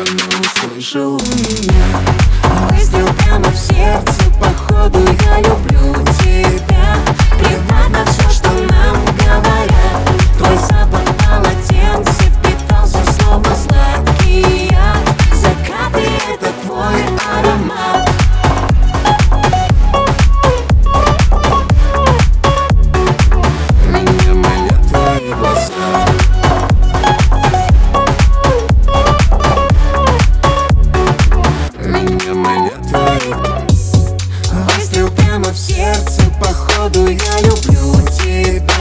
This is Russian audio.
только не услышал меня. в сердце, походу я люблю тебя.